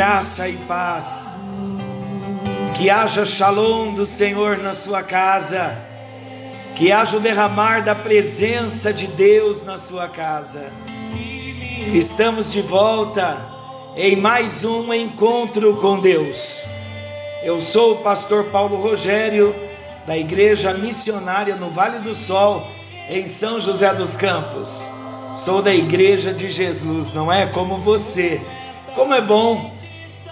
Graça e paz. Que haja shalom do Senhor na sua casa. Que haja o derramar da presença de Deus na sua casa. Estamos de volta em mais um encontro com Deus. Eu sou o pastor Paulo Rogério, da Igreja Missionária no Vale do Sol, em São José dos Campos. Sou da Igreja de Jesus, não é como você. Como é bom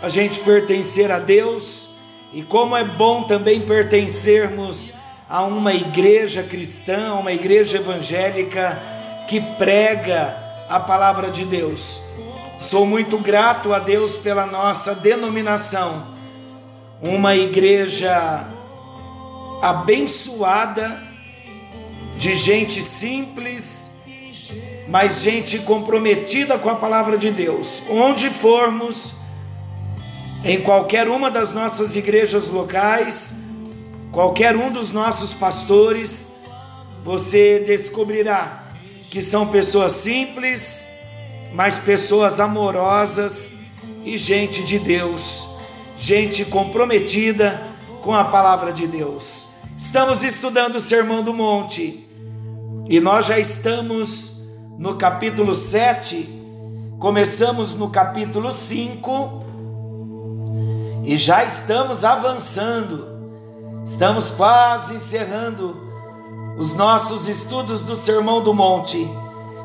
a gente pertencer a Deus e como é bom também pertencermos a uma igreja cristã, uma igreja evangélica que prega a palavra de Deus. Sou muito grato a Deus pela nossa denominação, uma igreja abençoada de gente simples mas gente comprometida com a palavra de Deus. Onde formos, em qualquer uma das nossas igrejas locais, qualquer um dos nossos pastores, você descobrirá que são pessoas simples, mas pessoas amorosas e gente de Deus, gente comprometida com a palavra de Deus. Estamos estudando o Sermão do Monte e nós já estamos no capítulo 7, começamos no capítulo 5 e já estamos avançando, estamos quase encerrando os nossos estudos do Sermão do Monte.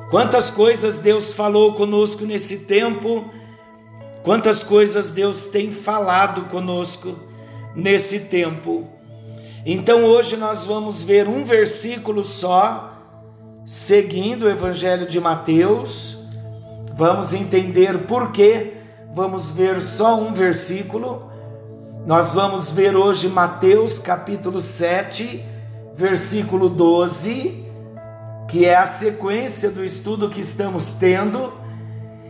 Quantas coisas Deus falou conosco nesse tempo, quantas coisas Deus tem falado conosco nesse tempo. Então hoje nós vamos ver um versículo só seguindo o Evangelho de Mateus, vamos entender por quê. Vamos ver só um versículo. Nós vamos ver hoje Mateus capítulo 7, versículo 12, que é a sequência do estudo que estamos tendo,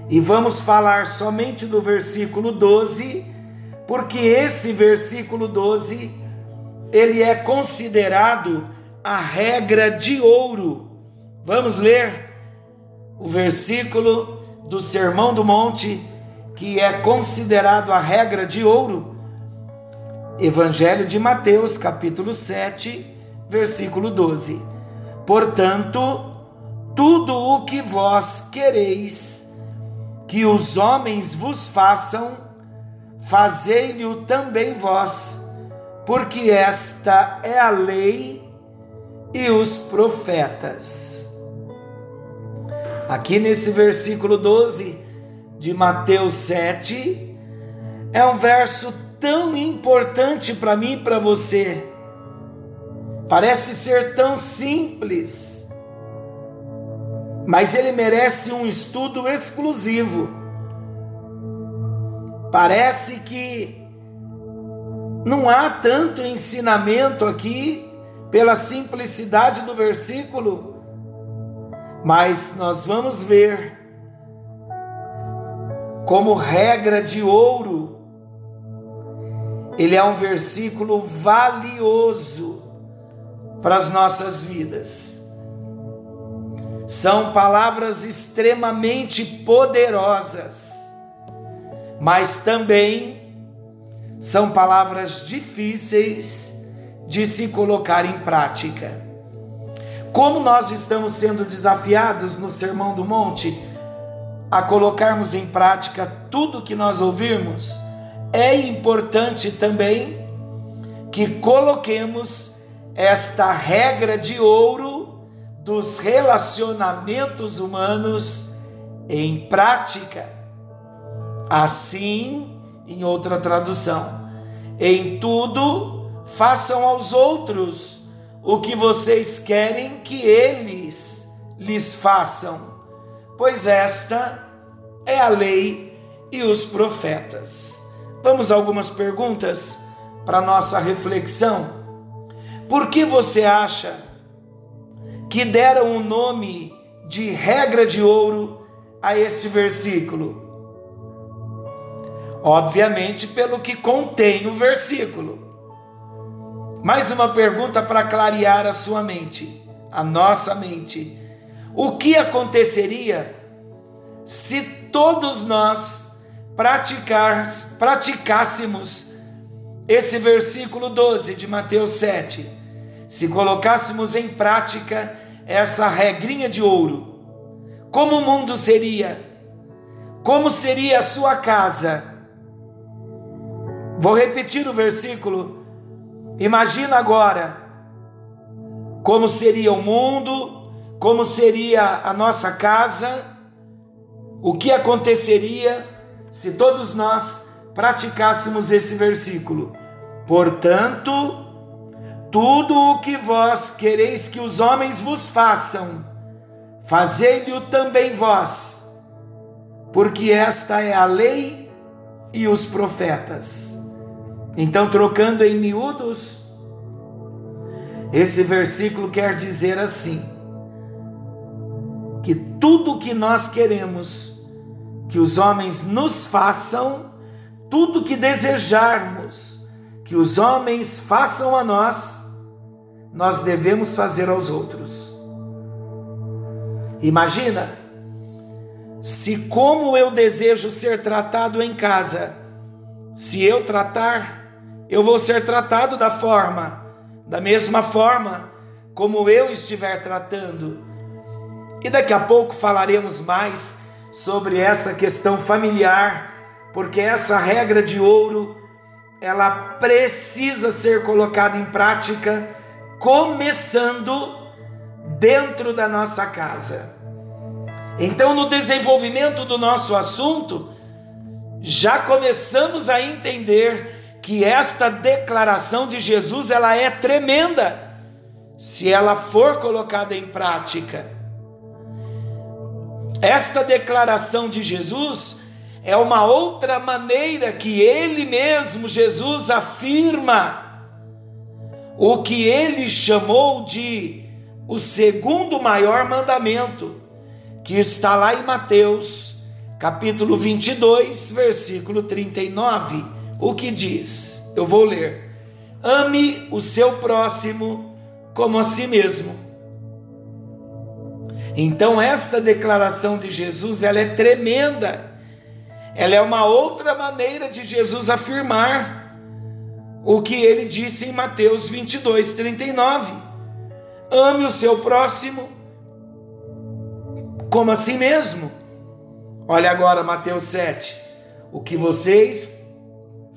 e vamos falar somente do versículo 12, porque esse versículo 12 ele é considerado a regra de ouro Vamos ler o versículo do Sermão do Monte, que é considerado a regra de ouro. Evangelho de Mateus, capítulo 7, versículo 12. Portanto, tudo o que vós quereis que os homens vos façam, fazei-lhe também vós, porque esta é a lei e os profetas. Aqui nesse versículo 12 de Mateus 7, é um verso tão importante para mim e para você. Parece ser tão simples, mas ele merece um estudo exclusivo. Parece que não há tanto ensinamento aqui pela simplicidade do versículo mas nós vamos ver como regra de ouro, ele é um versículo valioso para as nossas vidas. São palavras extremamente poderosas, mas também são palavras difíceis de se colocar em prática. Como nós estamos sendo desafiados no Sermão do Monte a colocarmos em prática tudo que nós ouvirmos, é importante também que coloquemos esta regra de ouro dos relacionamentos humanos em prática. Assim, em outra tradução, em tudo façam aos outros o que vocês querem que eles lhes façam, pois esta é a lei e os profetas. Vamos a algumas perguntas para nossa reflexão. Por que você acha que deram o nome de regra de ouro a este versículo? Obviamente, pelo que contém o versículo. Mais uma pergunta para clarear a sua mente, a nossa mente. O que aconteceria se todos nós praticássemos esse versículo 12 de Mateus 7, se colocássemos em prática essa regrinha de ouro, como o mundo seria? Como seria a sua casa? Vou repetir o versículo. Imagina agora como seria o mundo, como seria a nossa casa, o que aconteceria se todos nós praticássemos esse versículo. Portanto, tudo o que vós quereis que os homens vos façam, fazei-lhe também vós, porque esta é a lei e os profetas. Então, trocando em miúdos, esse versículo quer dizer assim: que tudo que nós queremos que os homens nos façam, tudo que desejarmos que os homens façam a nós, nós devemos fazer aos outros. Imagina se como eu desejo ser tratado em casa, se eu tratar, eu vou ser tratado da forma, da mesma forma como eu estiver tratando. E daqui a pouco falaremos mais sobre essa questão familiar porque essa regra de ouro ela precisa ser colocada em prática começando dentro da nossa casa. Então, no desenvolvimento do nosso assunto, já começamos a entender que esta declaração de Jesus ela é tremenda se ela for colocada em prática. Esta declaração de Jesus é uma outra maneira que ele mesmo, Jesus, afirma o que ele chamou de o segundo maior mandamento, que está lá em Mateus, capítulo 22, versículo 39. O que diz? Eu vou ler: Ame o seu próximo como a si mesmo. Então esta declaração de Jesus, ela é tremenda ela é uma outra maneira de Jesus afirmar o que ele disse em Mateus 22, 39. Ame o seu próximo como a si mesmo. Olha agora Mateus 7. O que vocês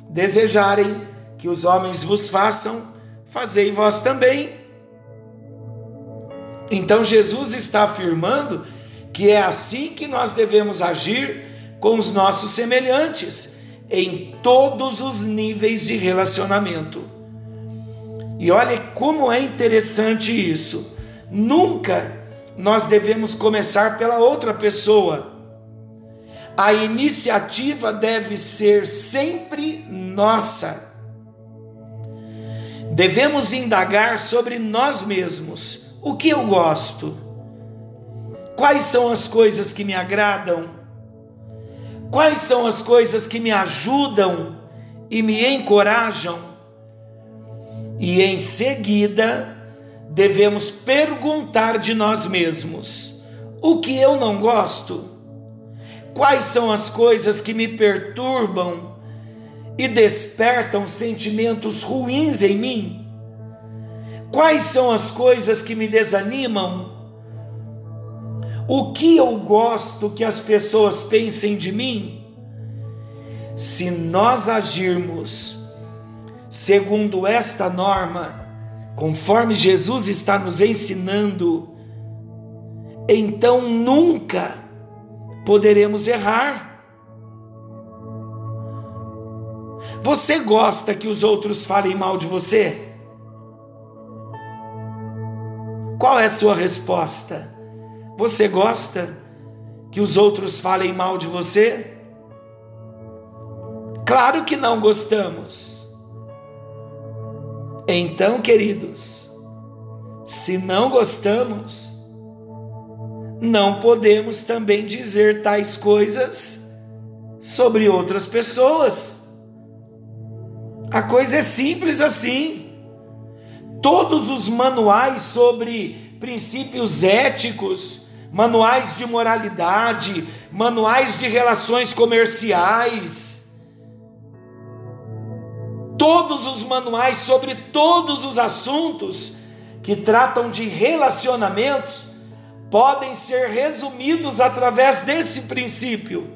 desejarem que os homens vos façam, fazei vós também. Então Jesus está afirmando que é assim que nós devemos agir com os nossos semelhantes em todos os níveis de relacionamento. E olha como é interessante isso. Nunca nós devemos começar pela outra pessoa. A iniciativa deve ser sempre nossa. Devemos indagar sobre nós mesmos. O que eu gosto? Quais são as coisas que me agradam? Quais são as coisas que me ajudam e me encorajam? E em seguida, devemos perguntar de nós mesmos: o que eu não gosto? Quais são as coisas que me perturbam e despertam sentimentos ruins em mim? Quais são as coisas que me desanimam? O que eu gosto que as pessoas pensem de mim? Se nós agirmos segundo esta norma, conforme Jesus está nos ensinando, então nunca poderemos errar. Você gosta que os outros falem mal de você? Qual é a sua resposta? Você gosta que os outros falem mal de você? Claro que não gostamos. Então, queridos, se não gostamos, não podemos também dizer tais coisas sobre outras pessoas. A coisa é simples assim. Todos os manuais sobre princípios éticos, manuais de moralidade, manuais de relações comerciais. Todos os manuais sobre todos os assuntos que tratam de relacionamentos podem ser resumidos através desse princípio.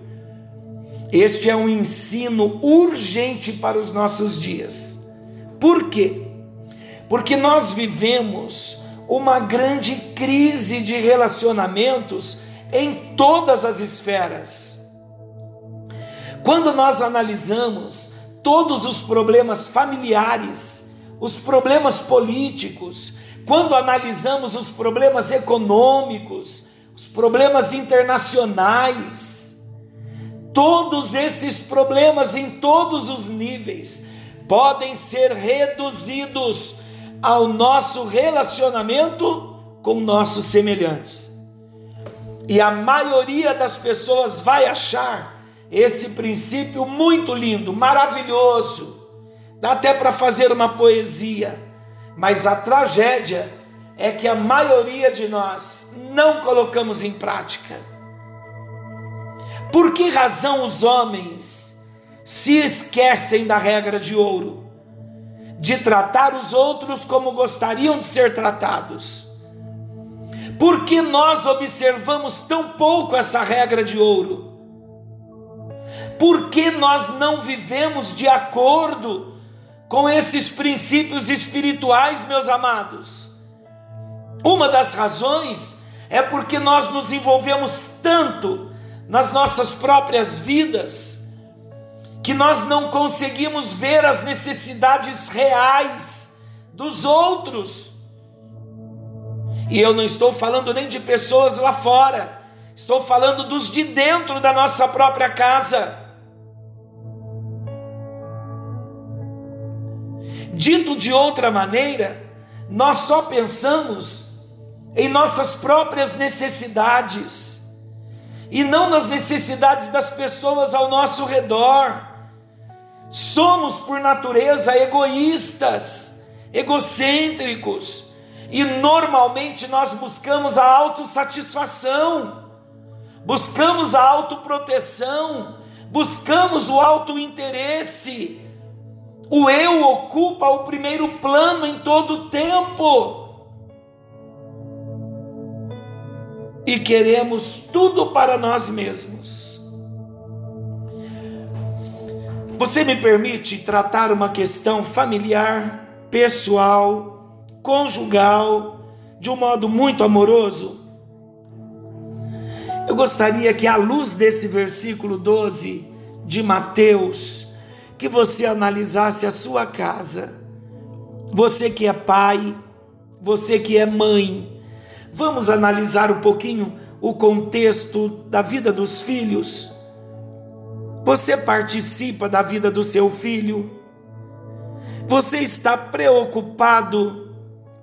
Este é um ensino urgente para os nossos dias. Por quê? Porque nós vivemos uma grande crise de relacionamentos em todas as esferas. Quando nós analisamos todos os problemas familiares, os problemas políticos, quando analisamos os problemas econômicos, os problemas internacionais, todos esses problemas em todos os níveis podem ser reduzidos ao nosso relacionamento com nossos semelhantes. E a maioria das pessoas vai achar esse princípio muito lindo, maravilhoso. Dá até para fazer uma poesia mas a tragédia é que a maioria de nós não colocamos em prática. Por que razão os homens se esquecem da regra de ouro, de tratar os outros como gostariam de ser tratados? Por que nós observamos tão pouco essa regra de ouro? Por que nós não vivemos de acordo com esses princípios espirituais, meus amados. Uma das razões é porque nós nos envolvemos tanto nas nossas próprias vidas que nós não conseguimos ver as necessidades reais dos outros. E eu não estou falando nem de pessoas lá fora, estou falando dos de dentro da nossa própria casa. Dito de outra maneira, nós só pensamos em nossas próprias necessidades e não nas necessidades das pessoas ao nosso redor. Somos, por natureza, egoístas, egocêntricos e normalmente nós buscamos a autossatisfação, buscamos a autoproteção, buscamos o autointeresse o eu ocupa o primeiro plano em todo o tempo. E queremos tudo para nós mesmos. Você me permite tratar uma questão familiar, pessoal, conjugal, de um modo muito amoroso? Eu gostaria que, à luz desse versículo 12 de Mateus, que você analisasse a sua casa. Você que é pai, você que é mãe, vamos analisar um pouquinho o contexto da vida dos filhos. Você participa da vida do seu filho? Você está preocupado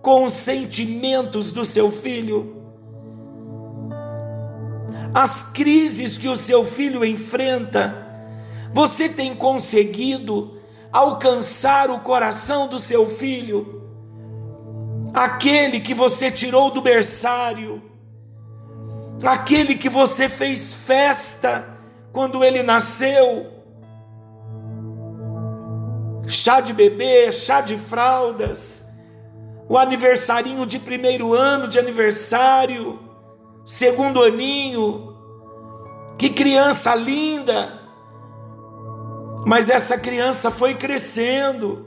com os sentimentos do seu filho? As crises que o seu filho enfrenta? Você tem conseguido alcançar o coração do seu filho? Aquele que você tirou do berçário, aquele que você fez festa quando ele nasceu, chá de bebê, chá de fraldas, o aniversarinho de primeiro ano de aniversário, segundo aninho, que criança linda! Mas essa criança foi crescendo,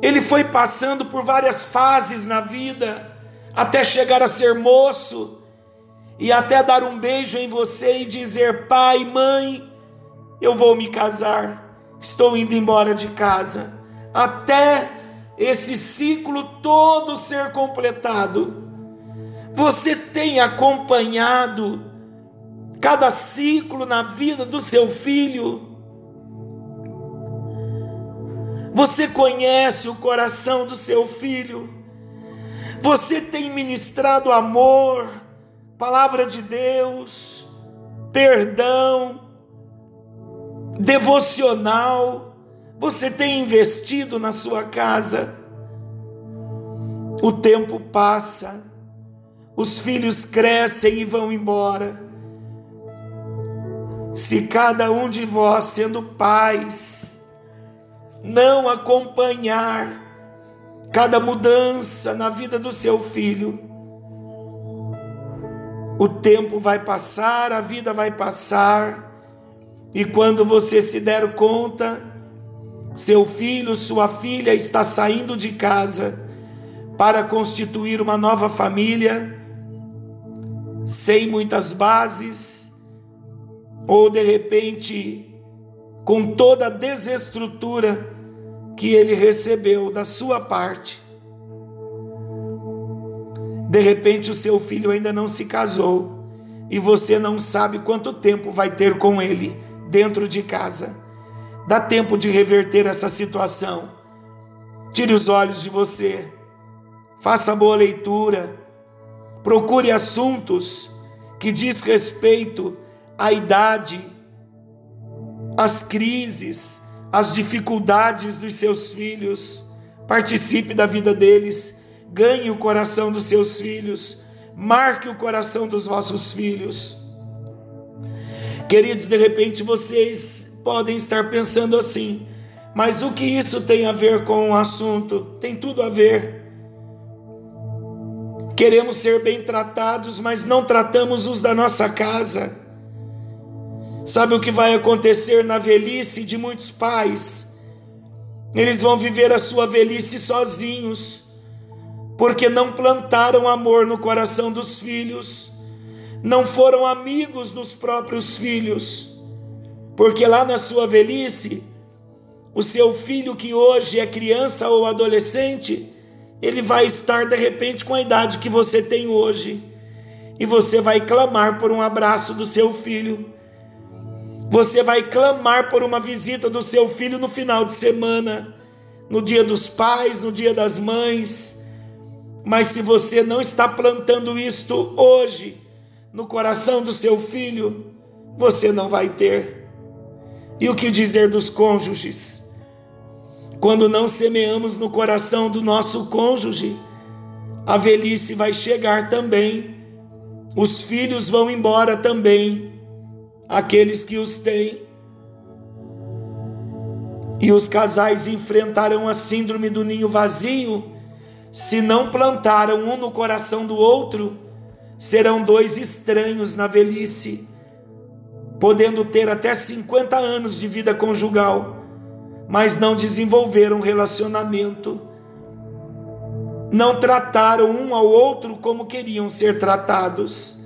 ele foi passando por várias fases na vida, até chegar a ser moço, e até dar um beijo em você e dizer: pai, mãe, eu vou me casar, estou indo embora de casa, até esse ciclo todo ser completado. Você tem acompanhado cada ciclo na vida do seu filho Você conhece o coração do seu filho. Você tem ministrado amor, palavra de Deus, perdão, devocional. Você tem investido na sua casa. O tempo passa, os filhos crescem e vão embora. Se cada um de vós, sendo pais, não acompanhar cada mudança na vida do seu filho, o tempo vai passar, a vida vai passar, e quando você se der conta, seu filho, sua filha está saindo de casa para constituir uma nova família, sem muitas bases, ou de repente com toda a desestrutura que ele recebeu da sua parte. De repente, o seu filho ainda não se casou e você não sabe quanto tempo vai ter com ele dentro de casa. Dá tempo de reverter essa situação. Tire os olhos de você, faça boa leitura, procure assuntos que diz respeito à idade, às crises, as dificuldades dos seus filhos, participe da vida deles, ganhe o coração dos seus filhos, marque o coração dos vossos filhos. Queridos, de repente vocês podem estar pensando assim, mas o que isso tem a ver com o assunto? Tem tudo a ver. Queremos ser bem tratados, mas não tratamos os da nossa casa. Sabe o que vai acontecer na velhice de muitos pais? Eles vão viver a sua velhice sozinhos, porque não plantaram amor no coração dos filhos, não foram amigos dos próprios filhos, porque lá na sua velhice, o seu filho que hoje é criança ou adolescente, ele vai estar de repente com a idade que você tem hoje, e você vai clamar por um abraço do seu filho você vai clamar por uma visita do seu filho no final de semana, no dia dos pais, no dia das mães. Mas se você não está plantando isto hoje no coração do seu filho, você não vai ter. E o que dizer dos cônjuges? Quando não semeamos no coração do nosso cônjuge, a velhice vai chegar também, os filhos vão embora também aqueles que os têm. E os casais enfrentarão a síndrome do ninho vazio se não plantaram um no coração do outro, serão dois estranhos na velhice, podendo ter até 50 anos de vida conjugal, mas não desenvolveram relacionamento. Não trataram um ao outro como queriam ser tratados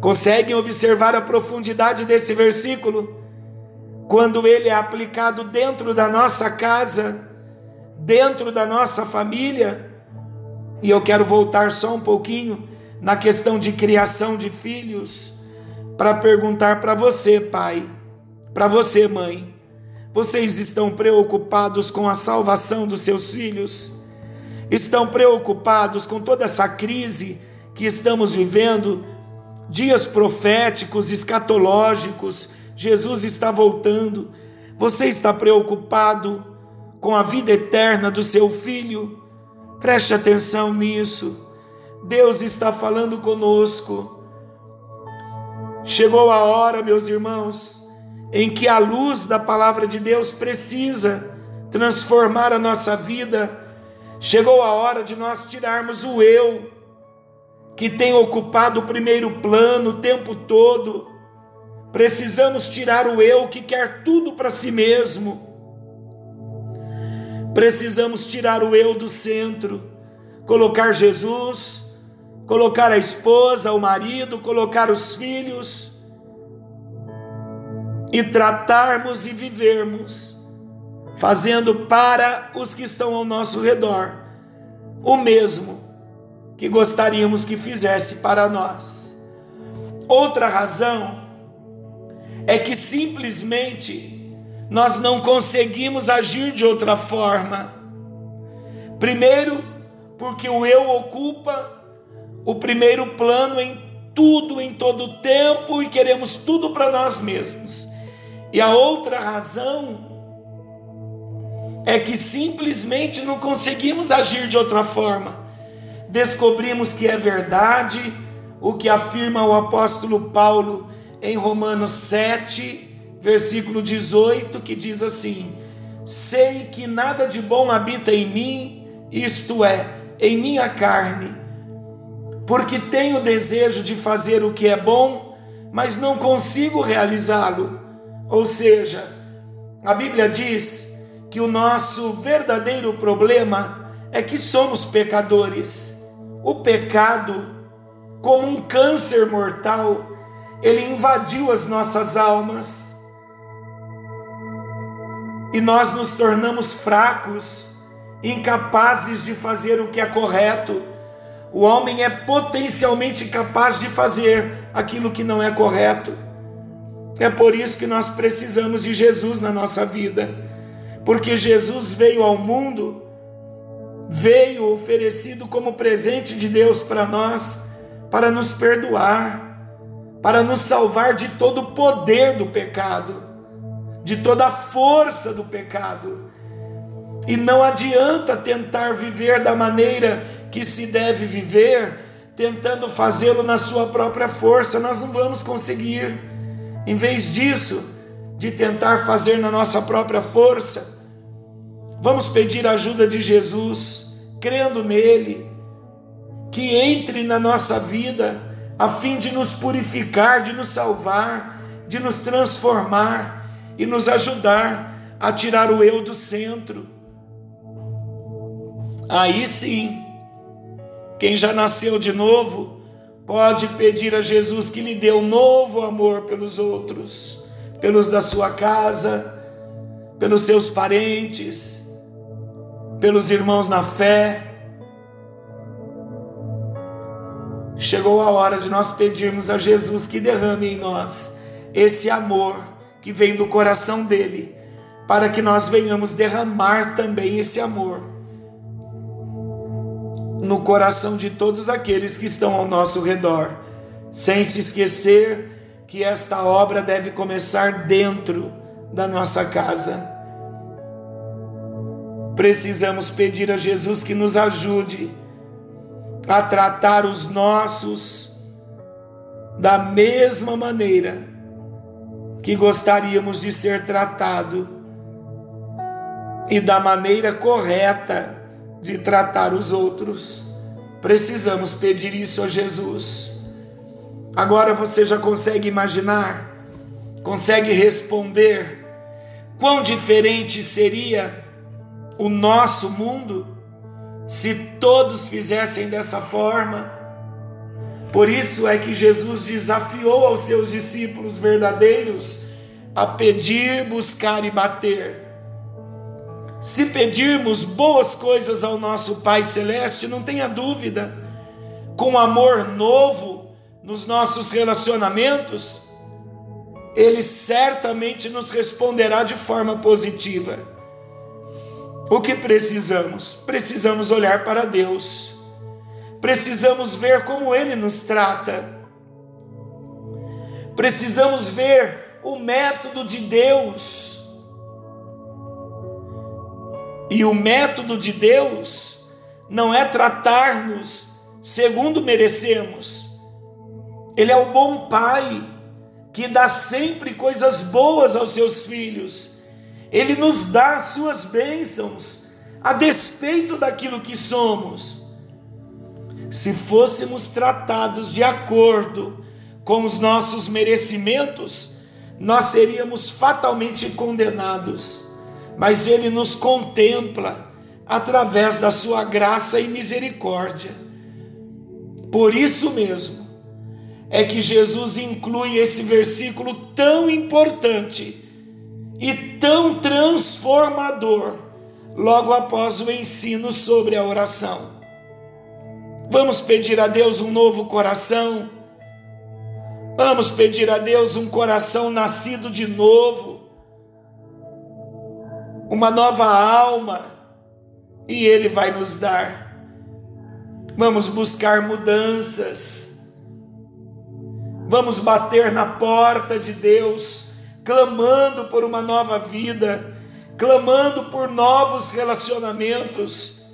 Conseguem observar a profundidade desse versículo? Quando ele é aplicado dentro da nossa casa, dentro da nossa família, e eu quero voltar só um pouquinho na questão de criação de filhos, para perguntar para você, pai, para você, mãe, vocês estão preocupados com a salvação dos seus filhos? Estão preocupados com toda essa crise que estamos vivendo? dias proféticos, escatológicos, Jesus está voltando. Você está preocupado com a vida eterna do seu filho? Preste atenção nisso. Deus está falando conosco. Chegou a hora, meus irmãos, em que a luz da palavra de Deus precisa transformar a nossa vida. Chegou a hora de nós tirarmos o eu que tem ocupado o primeiro plano o tempo todo. Precisamos tirar o eu que quer tudo para si mesmo. Precisamos tirar o eu do centro, colocar Jesus, colocar a esposa, o marido, colocar os filhos e tratarmos e vivermos, fazendo para os que estão ao nosso redor o mesmo que gostaríamos que fizesse para nós. Outra razão é que simplesmente nós não conseguimos agir de outra forma. Primeiro, porque o eu ocupa o primeiro plano em tudo, em todo o tempo e queremos tudo para nós mesmos. E a outra razão é que simplesmente não conseguimos agir de outra forma descobrimos que é verdade o que afirma o apóstolo Paulo em Romanos 7, versículo 18, que diz assim: Sei que nada de bom habita em mim, isto é, em minha carne, porque tenho desejo de fazer o que é bom, mas não consigo realizá-lo. Ou seja, a Bíblia diz que o nosso verdadeiro problema é que somos pecadores. O pecado, como um câncer mortal, ele invadiu as nossas almas e nós nos tornamos fracos, incapazes de fazer o que é correto. O homem é potencialmente capaz de fazer aquilo que não é correto. É por isso que nós precisamos de Jesus na nossa vida, porque Jesus veio ao mundo, veio oferecido como presente de Deus para nós, para nos perdoar para nos salvar de todo o poder do pecado, de toda a força do pecado. E não adianta tentar viver da maneira que se deve viver, tentando fazê-lo na sua própria força, nós não vamos conseguir. Em vez disso, de tentar fazer na nossa própria força, vamos pedir a ajuda de Jesus, crendo nele, que entre na nossa vida a fim de nos purificar, de nos salvar, de nos transformar e nos ajudar a tirar o eu do centro. Aí sim, quem já nasceu de novo pode pedir a Jesus que lhe dê um novo amor pelos outros, pelos da sua casa, pelos seus parentes, pelos irmãos na fé Chegou a hora de nós pedirmos a Jesus que derrame em nós esse amor que vem do coração dele, para que nós venhamos derramar também esse amor no coração de todos aqueles que estão ao nosso redor, sem se esquecer que esta obra deve começar dentro da nossa casa. Precisamos pedir a Jesus que nos ajude a tratar os nossos da mesma maneira que gostaríamos de ser tratado e da maneira correta de tratar os outros. Precisamos pedir isso a Jesus. Agora você já consegue imaginar, consegue responder quão diferente seria o nosso mundo se todos fizessem dessa forma. Por isso é que Jesus desafiou aos seus discípulos verdadeiros a pedir, buscar e bater. Se pedirmos boas coisas ao nosso Pai Celeste, não tenha dúvida, com amor novo nos nossos relacionamentos, Ele certamente nos responderá de forma positiva. O que precisamos? Precisamos olhar para Deus, precisamos ver como Ele nos trata, precisamos ver o método de Deus. E o método de Deus não é tratar-nos segundo merecemos. Ele é o bom Pai que dá sempre coisas boas aos seus filhos ele nos dá as suas bênçãos, a despeito daquilo que somos. Se fôssemos tratados de acordo com os nossos merecimentos, nós seríamos fatalmente condenados, mas Ele nos contempla através da Sua graça e misericórdia. Por isso mesmo, é que Jesus inclui esse versículo tão importante e tão transformador logo após o ensino sobre a oração. Vamos pedir a Deus um novo coração. Vamos pedir a Deus um coração nascido de novo, uma nova alma, e Ele vai nos dar. Vamos buscar mudanças, vamos bater na porta de Deus clamando por uma nova vida, clamando por novos relacionamentos.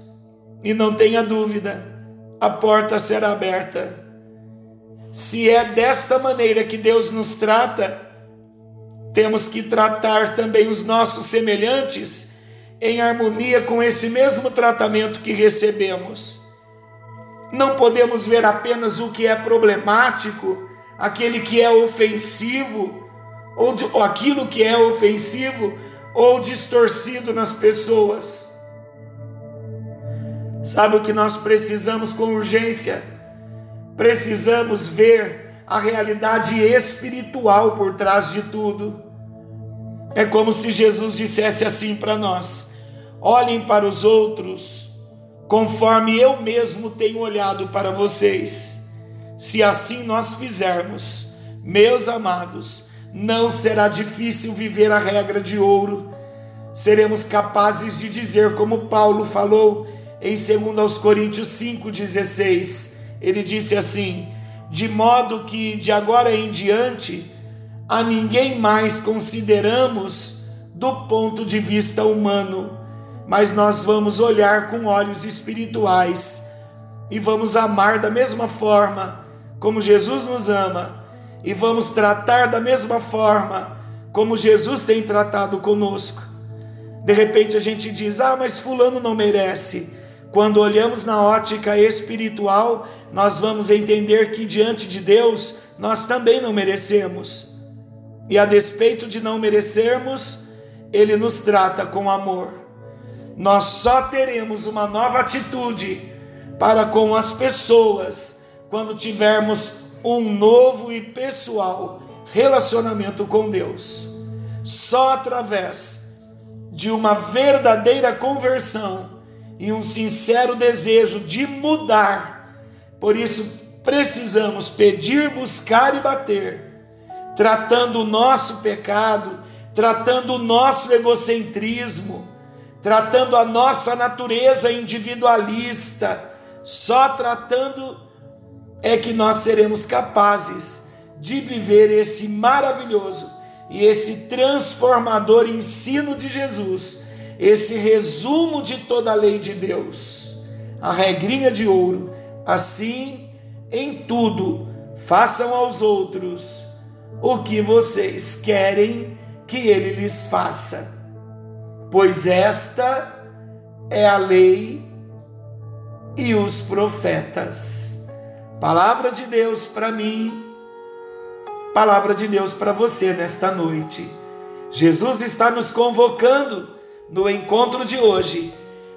E não tenha dúvida, a porta será aberta. Se é desta maneira que Deus nos trata, temos que tratar também os nossos semelhantes em harmonia com esse mesmo tratamento que recebemos. Não podemos ver apenas o que é problemático, aquele que é ofensivo, ou, de, ou aquilo que é ofensivo ou distorcido nas pessoas. Sabe o que nós precisamos com urgência? Precisamos ver a realidade espiritual por trás de tudo. É como se Jesus dissesse assim para nós: olhem para os outros conforme eu mesmo tenho olhado para vocês. Se assim nós fizermos, meus amados, não será difícil viver a regra de ouro. Seremos capazes de dizer, como Paulo falou em 2 Coríntios 5,16, ele disse assim: De modo que de agora em diante a ninguém mais consideramos do ponto de vista humano, mas nós vamos olhar com olhos espirituais e vamos amar da mesma forma como Jesus nos ama e vamos tratar da mesma forma como Jesus tem tratado conosco. De repente a gente diz: "Ah, mas fulano não merece". Quando olhamos na ótica espiritual, nós vamos entender que diante de Deus nós também não merecemos. E a despeito de não merecermos, ele nos trata com amor. Nós só teremos uma nova atitude para com as pessoas quando tivermos um novo e pessoal relacionamento com Deus. Só através de uma verdadeira conversão e um sincero desejo de mudar. Por isso, precisamos pedir, buscar e bater, tratando o nosso pecado, tratando o nosso egocentrismo, tratando a nossa natureza individualista. Só tratando é que nós seremos capazes de viver esse maravilhoso e esse transformador ensino de Jesus, esse resumo de toda a lei de Deus, a regrinha de ouro. Assim, em tudo, façam aos outros o que vocês querem que ele lhes faça, pois esta é a lei e os profetas. Palavra de Deus para mim, palavra de Deus para você nesta noite. Jesus está nos convocando no encontro de hoje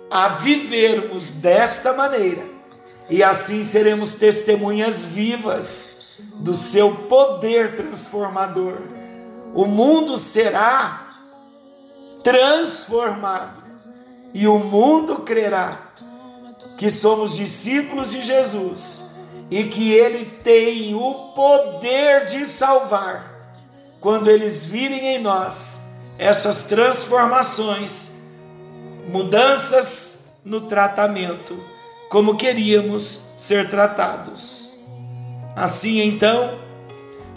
a vivermos desta maneira e assim seremos testemunhas vivas do seu poder transformador. O mundo será transformado e o mundo crerá que somos discípulos de Jesus e que Ele tem o poder de salvar quando eles virem em nós essas transformações, mudanças no tratamento, como queríamos ser tratados. Assim então,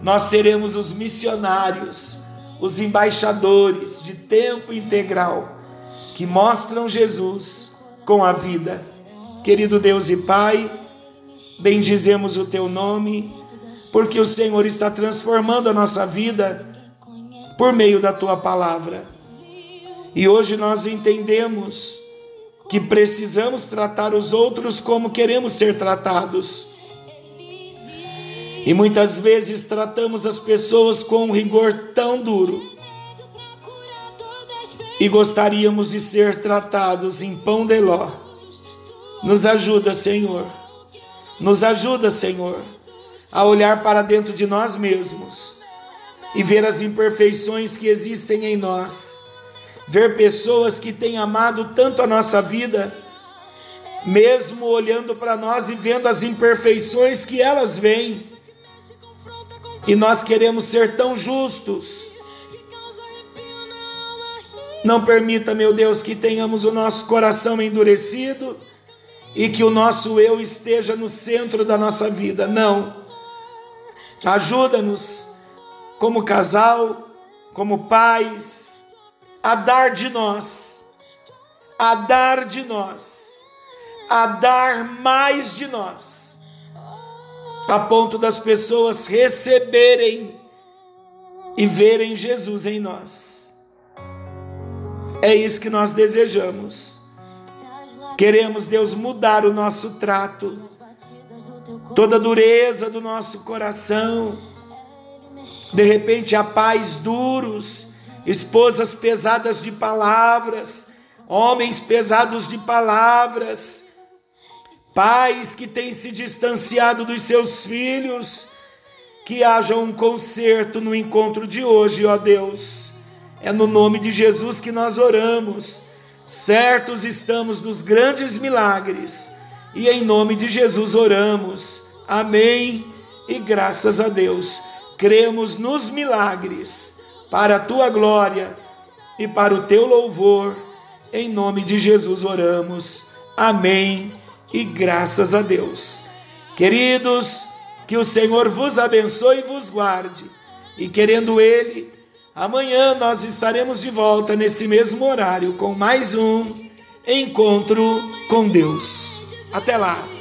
nós seremos os missionários, os embaixadores de tempo integral que mostram Jesus com a vida. Querido Deus e Pai, bendizemos o teu nome, porque o Senhor está transformando a nossa vida por meio da tua palavra. E hoje nós entendemos que precisamos tratar os outros como queremos ser tratados. E muitas vezes tratamos as pessoas com um rigor tão duro. E gostaríamos de ser tratados em pão de ló. Nos ajuda, Senhor nos ajuda, Senhor, a olhar para dentro de nós mesmos e ver as imperfeições que existem em nós, ver pessoas que têm amado tanto a nossa vida, mesmo olhando para nós e vendo as imperfeições que elas veem, e nós queremos ser tão justos. Não permita, meu Deus, que tenhamos o nosso coração endurecido e que o nosso eu esteja no centro da nossa vida. Não. Ajuda-nos, como casal, como pais, a dar de nós, a dar de nós, a dar mais de nós, a ponto das pessoas receberem e verem Jesus em nós. É isso que nós desejamos. Queremos, Deus, mudar o nosso trato, toda dureza do nosso coração, de repente a pais duros, esposas pesadas de palavras, homens pesados de palavras, pais que têm se distanciado dos seus filhos, que haja um conserto no encontro de hoje, ó Deus. É no nome de Jesus que nós oramos. Certos estamos dos grandes milagres e em nome de Jesus oramos. Amém. E graças a Deus, cremos nos milagres para a tua glória e para o teu louvor. Em nome de Jesus oramos. Amém e graças a Deus. Queridos, que o Senhor vos abençoe e vos guarde. E querendo Ele, amanhã nós estaremos de volta nesse mesmo horário com mais um encontro com Deus. Até lá!